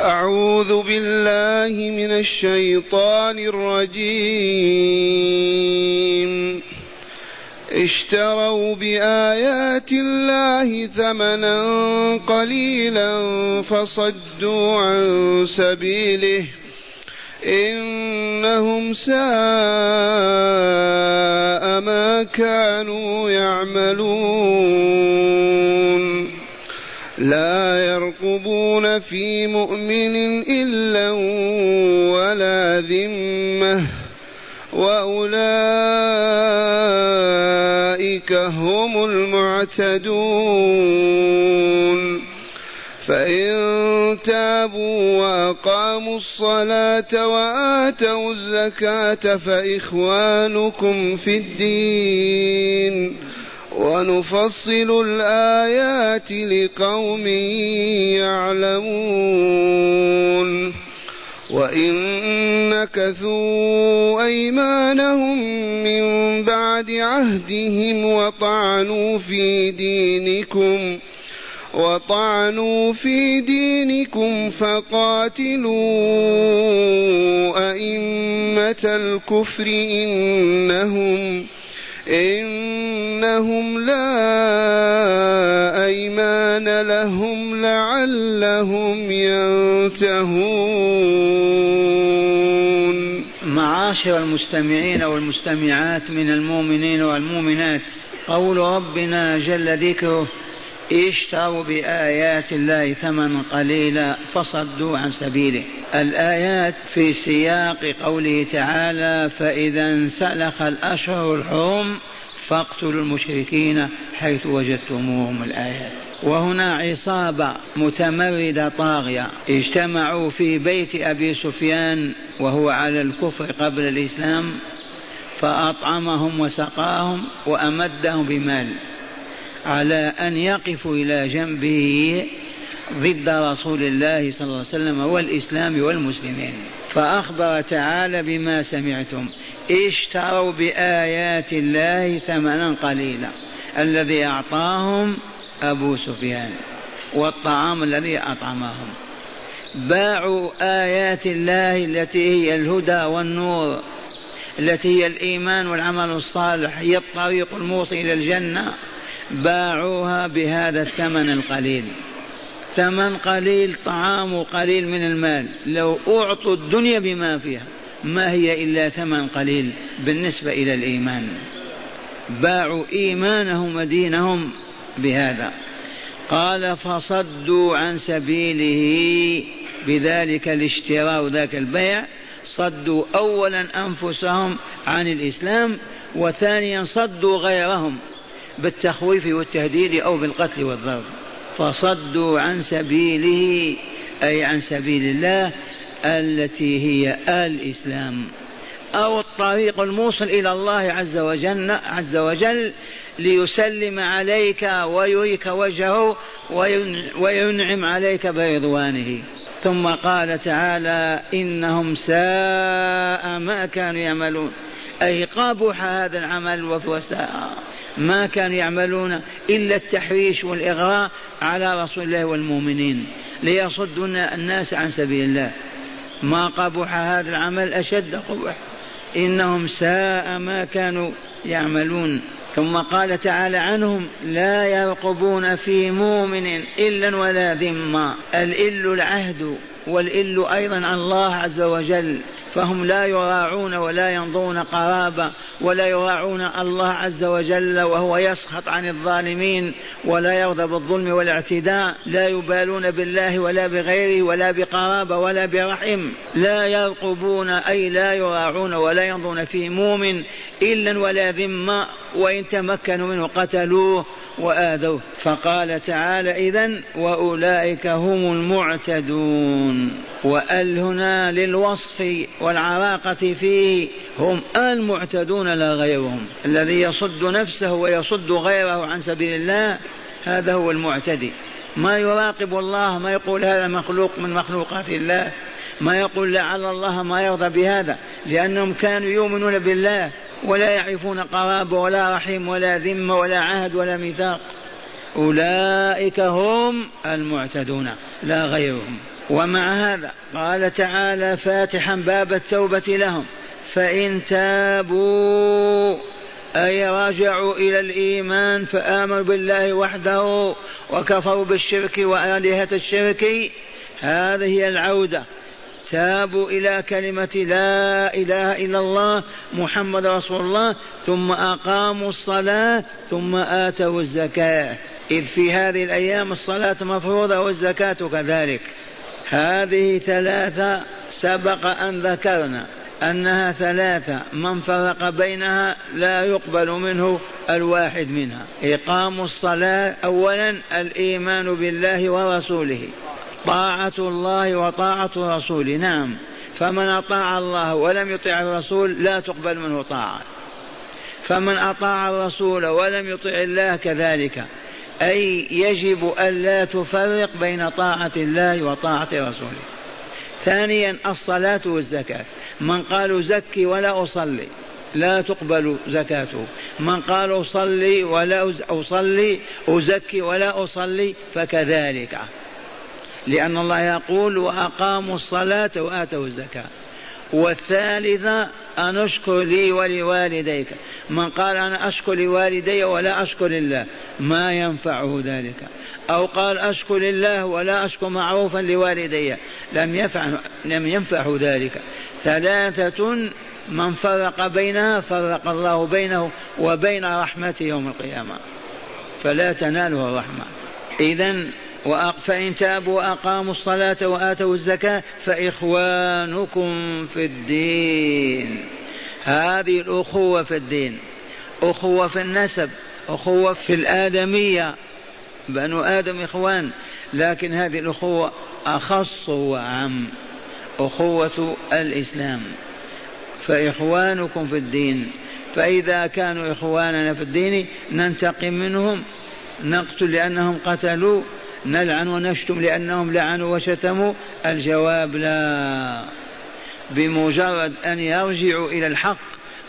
أعوذ بالله من الشيطان الرجيم. اشتروا بآيات الله ثمنا قليلا فصدوا عن سبيله. إنهم ساء ما كانوا يعملون. لا يرقبون في مؤمن إلا ولا ذمة وأولئك هم المعتدون فإن تابوا وأقاموا الصلاة وآتوا الزكاة فإخوانكم في الدين ونفصل الآيات لقوم يعلمون. وإن نكثوا أيمانهم من بعد عهدهم وطعنوا في دينكم ۖ وطعنوا في دينكم فقاتلوا أئمة الكفر إنهم إنهم لا أيمان لهم لعلهم ينتهون. معاشر المستمعين والمستمعات من المؤمنين والمؤمنات قول ربنا جل ذكره اشتروا بآيات الله ثمنا قليلا فصدوا عن سبيله. الآيات في سياق قوله تعالى فإذا انسلخ الأشهر الحرم فاقتلوا المشركين حيث وجدتموهم الآيات. وهنا عصابة متمردة طاغية اجتمعوا في بيت أبي سفيان وهو على الكفر قبل الإسلام فأطعمهم وسقاهم وأمدهم بمال. على أن يقفوا إلى جنبه ضد رسول الله صلى الله عليه وسلم والإسلام والمسلمين. فأخبر تعالى بما سمعتم. اشتروا بآيات الله ثمنا قليلا. الذي أعطاهم أبو سفيان والطعام الذي أطعمهم. باعوا آيات الله التي هي الهدى والنور التي هي الإيمان والعمل الصالح هي الطريق الموصل إلى الجنة. باعوها بهذا الثمن القليل. ثمن قليل طعام قليل من المال. لو أعطوا الدنيا بما فيها ما هي إلا ثمن قليل بالنسبة إلى الإيمان. باعوا إيمانهم ودينهم بهذا. قال فصدوا عن سبيله. بذلك الاشتراء ذاك البيع صدوا أولا أنفسهم عن الإسلام وثانيا صدوا غيرهم. بالتخويف والتهديد أو بالقتل والضرب. فصدوا عن سبيله أي عن سبيل الله التي هي الإسلام. أو الطريق الموصل إلى الله عز وجل عز وجل ليسلم عليك ويريك وجهه وينعم عليك برضوانه. ثم قال تعالى إنهم ساء ما كانوا يعملون. أي قبح هذا العمل وساء ما كانوا يعملون إلا التحريش والإغراء على رسول الله والمؤمنين ليصدوا الناس عن سبيل الله. ما قبح هذا العمل أشد قبح. إنهم ساء ما كانوا يعملون. ثم قال تعالى عنهم لا يرقبون في مؤمن إلا ولا ذمة. الإل العهد. والإل أيضا عن الله عز وجل فهم لا يراعون ولا ينظرون قرابة ولا يراعون الله عز وجل وهو يسخط عن الظالمين ولا يرضى بالظلم والاعتداء لا يبالون بالله ولا بغيره ولا بقرابة ولا برحم لا يرقبون أي لا يراعون ولا ينظرون في مؤمن إلا ولا ذمة. وإن تمكنوا منه قتلوه وآذوه. فقال تعالى إذا وأولئك هم المعتدون. وأل هنا للوصف والعراقة فيه هم المعتدون لا غيرهم. الذي يصد نفسه ويصد غيره عن سبيل الله هذا هو المعتدي. ما يراقب الله ما يقول هذا مخلوق من مخلوقات الله. ما يقول لعل الله ما يرضى بهذا لأنهم كانوا يؤمنون بالله. ولا يعرفون قرابة ولا رحم ولا ذمة ولا عهد ولا ميثاق. أولئك هم المعتدون لا غيرهم. ومع هذا قال تعالى فاتحا باب التوبة لهم. فإن تابوا أي رجعوا إلى الإيمان فآمنوا بالله وحده وكفروا بالشرك وآلهة الشرك هذه هي العودة. تابوا إلى كلمة لا إله إلا الله محمد رسول الله ثم أقاموا الصلاة ثم آتوا الزكاة. إذ في هذه الأيام الصلاة مفروضة والزكاة كذلك. هذه ثلاثة سبق أن ذكرنا أنها ثلاثة من فرق بينها لا يقبل منه الواحد منها. إقام الصلاة أولا الإيمان بالله ورسوله. طاعة الله وطاعة رسوله نعم. فمن أطاع الله ولم يطع الرسول لا تقبل منه طاعة. فمن أطاع الرسول ولم يطع الله كذلك. أي يجب ألا تفرق بين طاعة الله وطاعة رسوله. ثانيا الصلاة والزكاة. من قالوا زكي ولا أصلي لا تقبل زكاته. من قال أصلي ولا أصلي أزكي ولا أصلي فكذلك. لأن الله يقول وأقاموا الصلاة وآتوا الزكاة. والثالثة أن أشكر لي ولوالديك. من قال أنا أشكر لوالدي ولا أشكر الله ما ينفعه ذلك. أو قال أشكر الله ولا أشكر معروفا لوالدي. لم يفع لم ينفعه ذلك. ثلاثة من فرق بينها فرق الله بينه وبين رحمته يوم القيامة. فلا تناله الرحمة. إذا فإن تابوا وأقاموا الصلاة وآتوا الزكاة فإخوانكم في الدين. هذه الأخوة في الدين. أخوة في النسب أخوة في الآدمية. بنو آدم إخوان. لكن هذه الأخوة أخص وأعم. أخوة الإسلام. فإخوانكم في الدين. فإذا كانوا إخواننا في الدين ننتقم منهم. نقتل لأنهم قتلوا نلعن ونشتم لأنهم لعنوا وشتموا. الجواب لا. بمجرد أن يرجعوا إلى الحق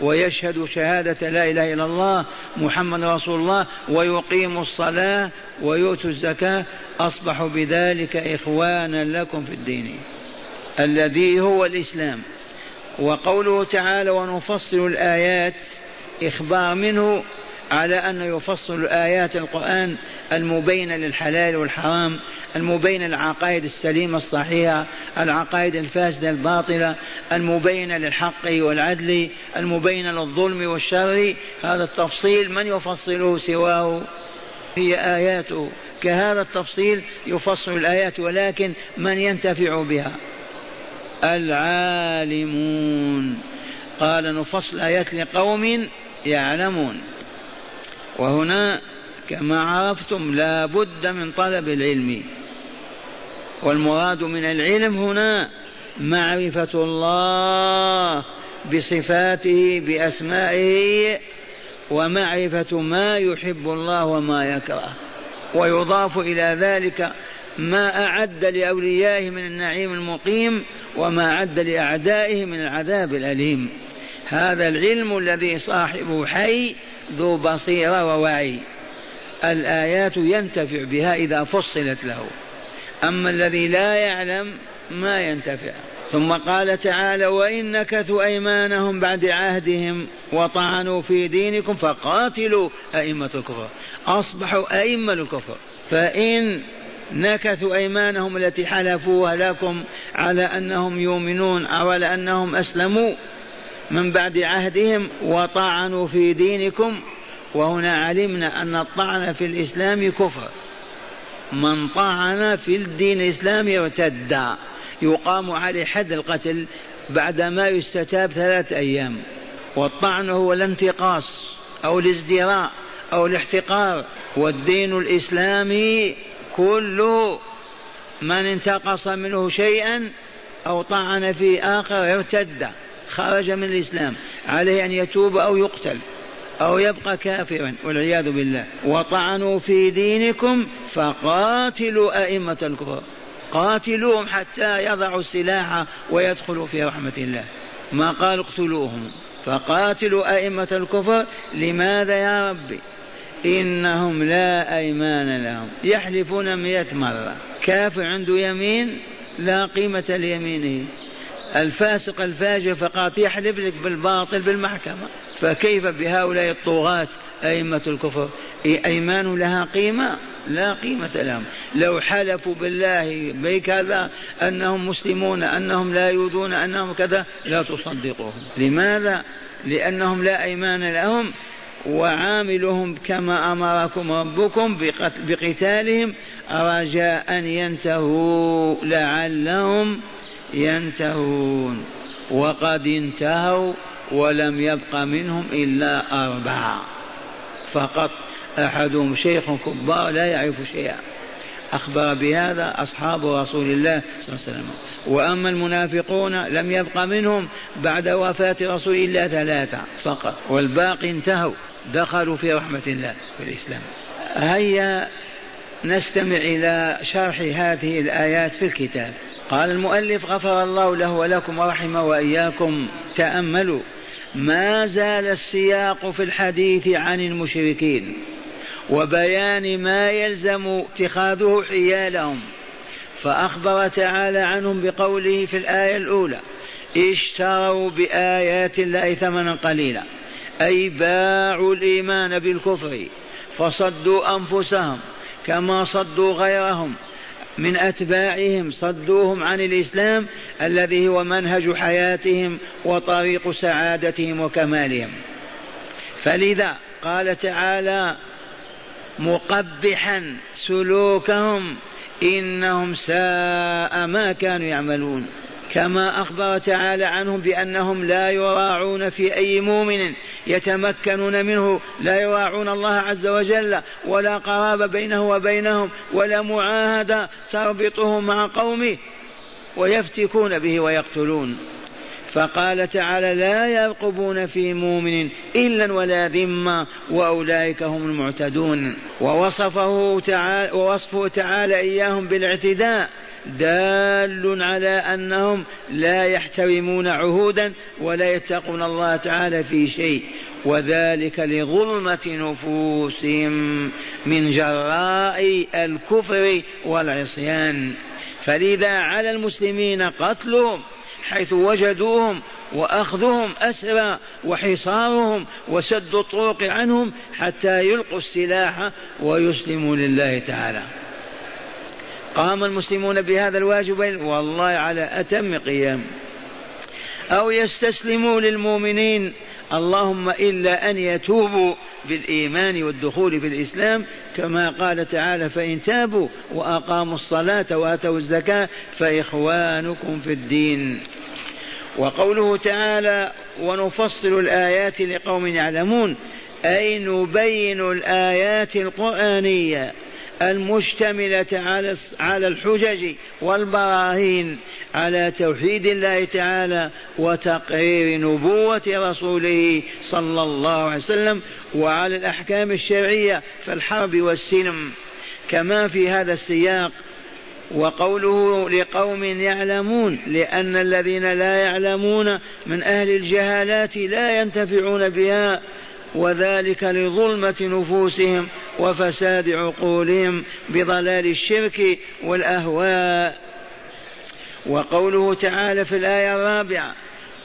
ويشهدوا شهادة لا إله إلا الله محمد رسول الله ويقيموا الصلاة ويؤتوا الزكاة أصبحوا بذلك إخوانا لكم في الدين. الذي هو الإسلام. وقوله تعالى ونفصل الآيات. إخبار منه على أن يفصل آيات القرآن المبينة للحلال والحرام المبينة للعقائد السليمة الصحيحة العقائد الفاسدة الباطلة المبينة للحق والعدل المبينة للظلم والشر. هذا التفصيل من يفصله سواه؟ هي آياته كهذا التفصيل يفصل الآيات ولكن من ينتفع بها؟ العالمون. قال نفصل الآيات لقوم يعلمون. وهنا كما عرفتم لا بد من طلب العلم. والمراد من العلم هنا معرفة الله بصفاته بأسمائه ومعرفة ما يحب الله وما يكره. ويضاف إلى ذلك ما أعد لأوليائه من النعيم المقيم وما أعد لأعدائه من العذاب الأليم. هذا العلم الذي صاحبه حي ذو بصيرة ووعي. الآيات ينتفع بها إذا فصلت له. أما الذي لا يعلم ما ينتفع. ثم قال تعالى وإن نكثوا أيمانهم بعد عهدهم وطعنوا في دينكم فقاتلوا أئمة الكفر. أصبحوا أئمة الكفر. فإن نكثوا أيمانهم التي حلفوها لكم على أنهم يؤمنون أو على أنهم أسلموا من بعد عهدهم وطعنوا في دينكم وهنا علمنا أن الطعن في الإسلام كفر. من طعن في الدين الإسلامي ارتد يقام عليه حد القتل بعدما يستتاب ثلاثة أيام. والطعن هو الانتقاص أو الازدراء أو الاحتقار. والدين الإسلامي كل من انتقص منه شيئا أو طعن في آخر ارتد خرج من الإسلام. عليه أن يتوب أو يقتل أو يبقى كافرا والعياذ بالله. وطعنوا في دينكم فقاتلوا أئمة الكفر. قاتلوهم حتى يضعوا السلاح ويدخلوا في رحمة الله. ما قال اقتلوهم. فقاتلوا أئمة الكفر. لماذا يا ربي؟ إنهم لا أيمان لهم. يحلفون مئة مرة. كافر عنده يمين لا قيمة ليمينه. الفاسق الفاجر فقط يحلف لك بالباطل بالمحكمة. فكيف بهؤلاء الطغاة أئمة الكفر؟ أيمان لها قيمة؟ لا قيمة لهم. لو حلفوا بالله بكذا أنهم مسلمون أنهم لا يؤذون أنهم كذا لا تصدقوهم. لماذا؟ لأنهم لا أيمان لهم وعاملهم كما أمركم ربكم بقتالهم. رجاء أن ينتهوا لعلهم ينتهون. وقد انتهوا ولم يبق منهم إلا أربعة. فقط أحدهم شيخ كبار لا يعرف شيئا. أخبر بهذا أصحاب رسول الله صلى الله عليه وسلم. وأما المنافقون لم يبق منهم بعد وفاة رسول الله ثلاثة فقط. والباقي انتهوا دخلوا في رحمة الله في الإسلام. هيا نستمع إلى شرح هذه الآيات في الكتاب. قال المؤلف غفر الله له ولكم ورحمه وإياكم. تأملوا. ما زال السياق في الحديث عن المشركين وبيان ما يلزم اتخاذه حيالهم. فأخبر تعالى عنهم بقوله في الآية الأولى اشتروا بآيات الله ثمنا قليلا أي باعوا الإيمان بالكفر فصدوا أنفسهم كما صدوا غيرهم من أتباعهم صدوهم عن الإسلام الذي هو منهج حياتهم وطريق سعادتهم وكمالهم. فلذا قال تعالى مقبحا سلوكهم إنهم ساء ما كانوا يعملون. كما أخبر تعالى عنهم بأنهم لا يراعون في أي مؤمن يتمكنون منه لا يراعون الله عز وجل ولا قرابة بينه وبينهم ولا معاهدة تربطه مع قومه ويفتكون به ويقتلون. فقال تعالى لا يرقبون في مؤمن إلا ولا ذمة وأولئك هم المعتدون. ووصفه تعالى ووصفه تعالى إياهم بالاعتداء. دال على أنهم لا يحترمون عهودا ولا يتقون الله تعالى في شيء. وذلك لظلمة نفوسهم من جراء الكفر والعصيان. فلذا على المسلمين قتلهم حيث وجدوهم وأخذهم اسرى وحصارهم وسد الطرق عنهم حتى يلقوا السلاح ويسلموا لله تعالى. قام المسلمون بهذا الواجب والله على أتم قيام. أو يستسلموا للمؤمنين. اللهم إلا أن يتوبوا بالإيمان والدخول في الإسلام. كما قال تعالى فإن تابوا وأقاموا الصلاة وآتوا الزكاة فإخوانكم في الدين. وقوله تعالى ونفصل الآيات لقوم يعلمون. أي نبين الآيات القرآنية. المشتملة على على الحجج والبراهين على توحيد الله تعالى وتقرير نبوة رسوله صلى الله عليه وسلم وعلى الأحكام الشرعية في الحرب والسلم. كما في هذا السياق وقوله لقوم يعلمون لأن الذين لا يعلمون من أهل الجهالات لا ينتفعون بها وذلك لظلمة نفوسهم وفساد عقولهم بضلال الشرك والأهواء. وقوله تعالى في الآية الرابعة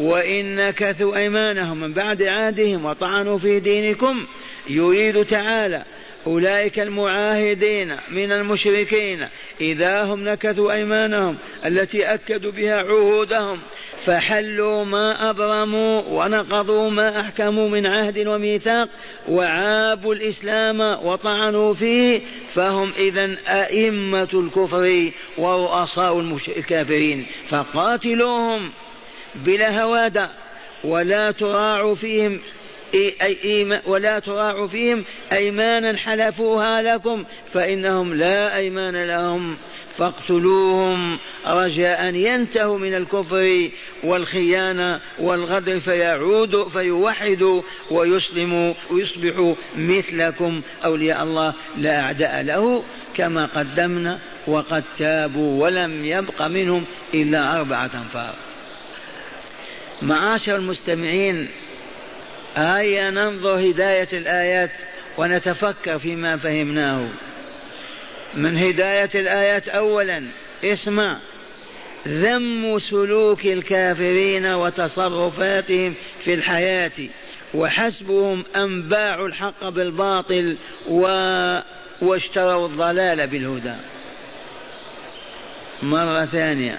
وإن نكثوا أيمانهم من بعد عهدهم وطعنوا في دينكم يريد تعالى أولئك المعاهدين من المشركين إذا هم نكثوا أيمانهم التي أكدوا بها عهودهم فحلوا ما أبرموا ونقضوا ما أحكموا من عهد وميثاق وعابوا الإسلام وطعنوا فيه فهم إذا أئمة الكفر ورؤساء الكافرين. فقاتلوهم بلا هوادة ولا تراعوا فيهم أي ولا تراعوا فيهم أيمانا حلفوها لكم فإنهم لا أيمان لهم. فاقتلوهم. رجاء ينتهوا من الكفر والخيانة والغدر فيعودوا فيوحدوا ويسلموا ويصبحوا مثلكم أولياء الله لا أعداء له كما قدمنا وقد تابوا ولم يبق منهم إلا أربعة أنفار. معاشر المستمعين هيا ننظر هداية الآيات ونتفكر فيما فهمناه. من هداية الآيات أولا اسمع. ذم سلوك الكافرين وتصرفاتهم في الحياة وحسبهم أن باعوا الحق بالباطل و... واشتروا الضلال بالهدى. مرة ثانية.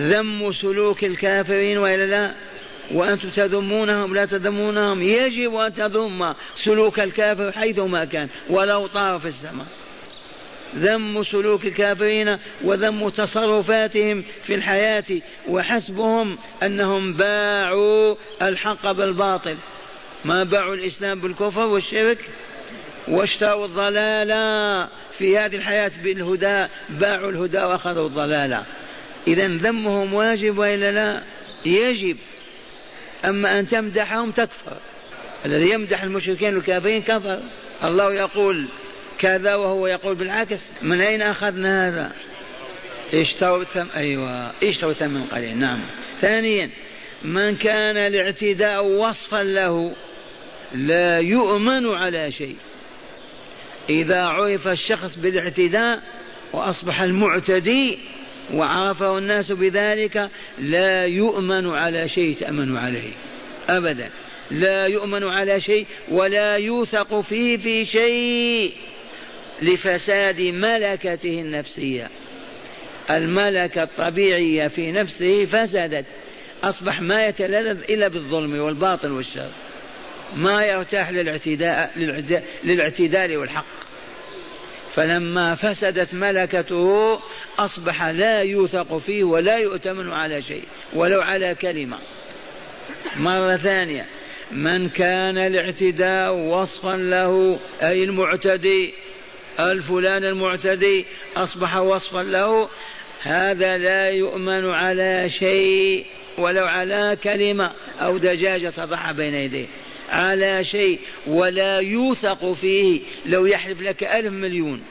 ذم سلوك الكافرين وإلا لا؟ وأنتم تذمونهم لا تذمونهم. يجب أن تذم سلوك الكافر حيثما كان ولو طار في السماء ذم سلوك الكافرين وذم تصرفاتهم في الحياة وحسبهم أنهم باعوا الحق بالباطل. ما باعوا الإسلام بالكفر والشرك؟ واشتروا الضلال في هذه الحياة بالهدى باعوا الهدى وأخذوا الضلال. إذا ذمهم واجب وإلا لا؟ يجب. أما أن تمدحهم تكفر. الذي يمدح المشركين الكافرين كفر. الله يقول كذا وهو يقول بالعكس. من أين أخذنا هذا؟ اشتروا ثم أيوة اشتروا ثمن قليل. نعم. ثانيا من كان الاعتداء وصفا له لا يؤمن على شيء. إذا عرف الشخص بالاعتداء وأصبح المعتدي وعرفه الناس بذلك لا يؤمن على شيء تأمن عليه. أبدا. لا يؤمن على شيء ولا يوثق فيه في شيء لفساد ملكته النفسية. الملكة الطبيعية في نفسه فسدت. أصبح ما يتلذذ إلا بالظلم والباطل والشر. ما يرتاح للاعتداء للاعتدال والحق. فلما فسدت ملكته أصبح لا يوثق فيه ولا يؤتمن على شيء ولو على كلمة. مرة ثانية من كان الاعتداء وصفا له أي المعتدي الفلان المعتدي أصبح وصفا له هذا لا يؤمن على شيء ولو على كلمة أو دجاجة تضعها بين يديه. على شيء ولا يوثق فيه لو يحلف لك ألف مليون.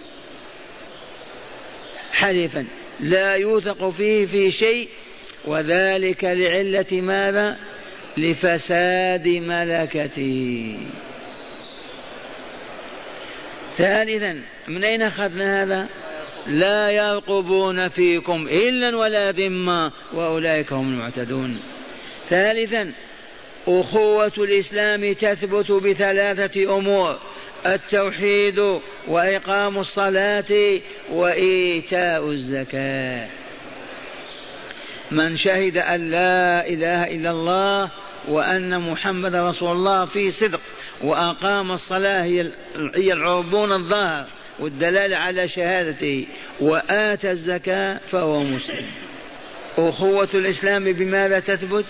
حلفا. لا يوثق فيه في شيء. وذلك لعلة ماذا؟ لفساد ملكته. ثالثا. من أين أخذنا هذا؟ لا يرقبون فيكم إلا ولا ذمة. وأولئك هم المعتدون. ثالثا. أخوة الإسلام تثبت بثلاثة أمور التوحيد وإقام الصلاة وإيتاء الزكاة من شهد أن لا إله إلا الله وأن محمد رسول الله في صدق وأقام الصلاة هي العربون الظاهر والدلالة على شهادته وآتى الزكاة فهو مسلم أخوة الإسلام بماذا تثبت؟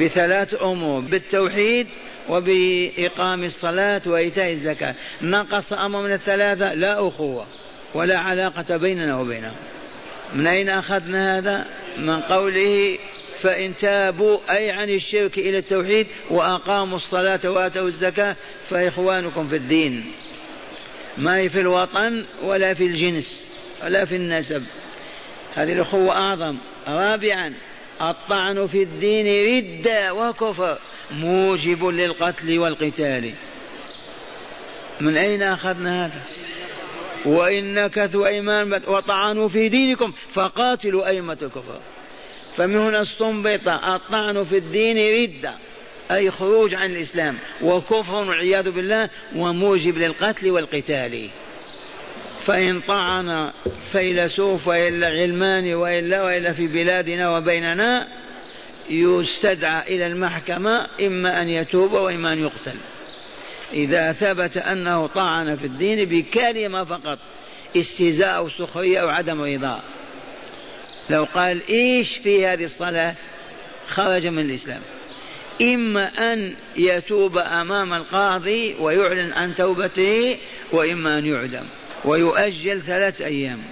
بثلاث أمور بالتوحيد وبإقام الصلاة وإيتاء الزكاة. نقص أمر من الثلاثة؟ لا أخوة ولا علاقة بيننا وبينهم. من أين أخذنا هذا؟ من قوله فإن تابوا أي عن الشرك إلى التوحيد وأقاموا الصلاة وآتوا الزكاة فإخوانكم في الدين. ما هي في الوطن ولا في الجنس ولا في النسب. هذه الأخوة أعظم. رابعا الطعن في الدين ردة وكفر موجب للقتل والقتال. من أين أخذنا هذا؟ وإن نكثوا أيمان وطعنوا في دينكم فقاتلوا أئمة الكفر. فمن هنا استنبط الطعن في الدين ردة أي خروج عن الإسلام وكفر والعياذ بالله وموجب للقتل والقتال. فإن طعن فيلسوف وإلا علماني وإلا وإلا في بلادنا وبيننا يستدعى إلى المحكمة إما أن يتوب وإما أن يقتل. إذا ثبت أنه طعن في الدين بكلمة فقط استهزاء أو سخرية أو عدم رضا. لو قال إيش في هذه الصلاة؟ خرج من الإسلام. إما أن يتوب أمام القاضي ويعلن عن توبته وإما أن يعدم. ويؤجل ثلاث أيام.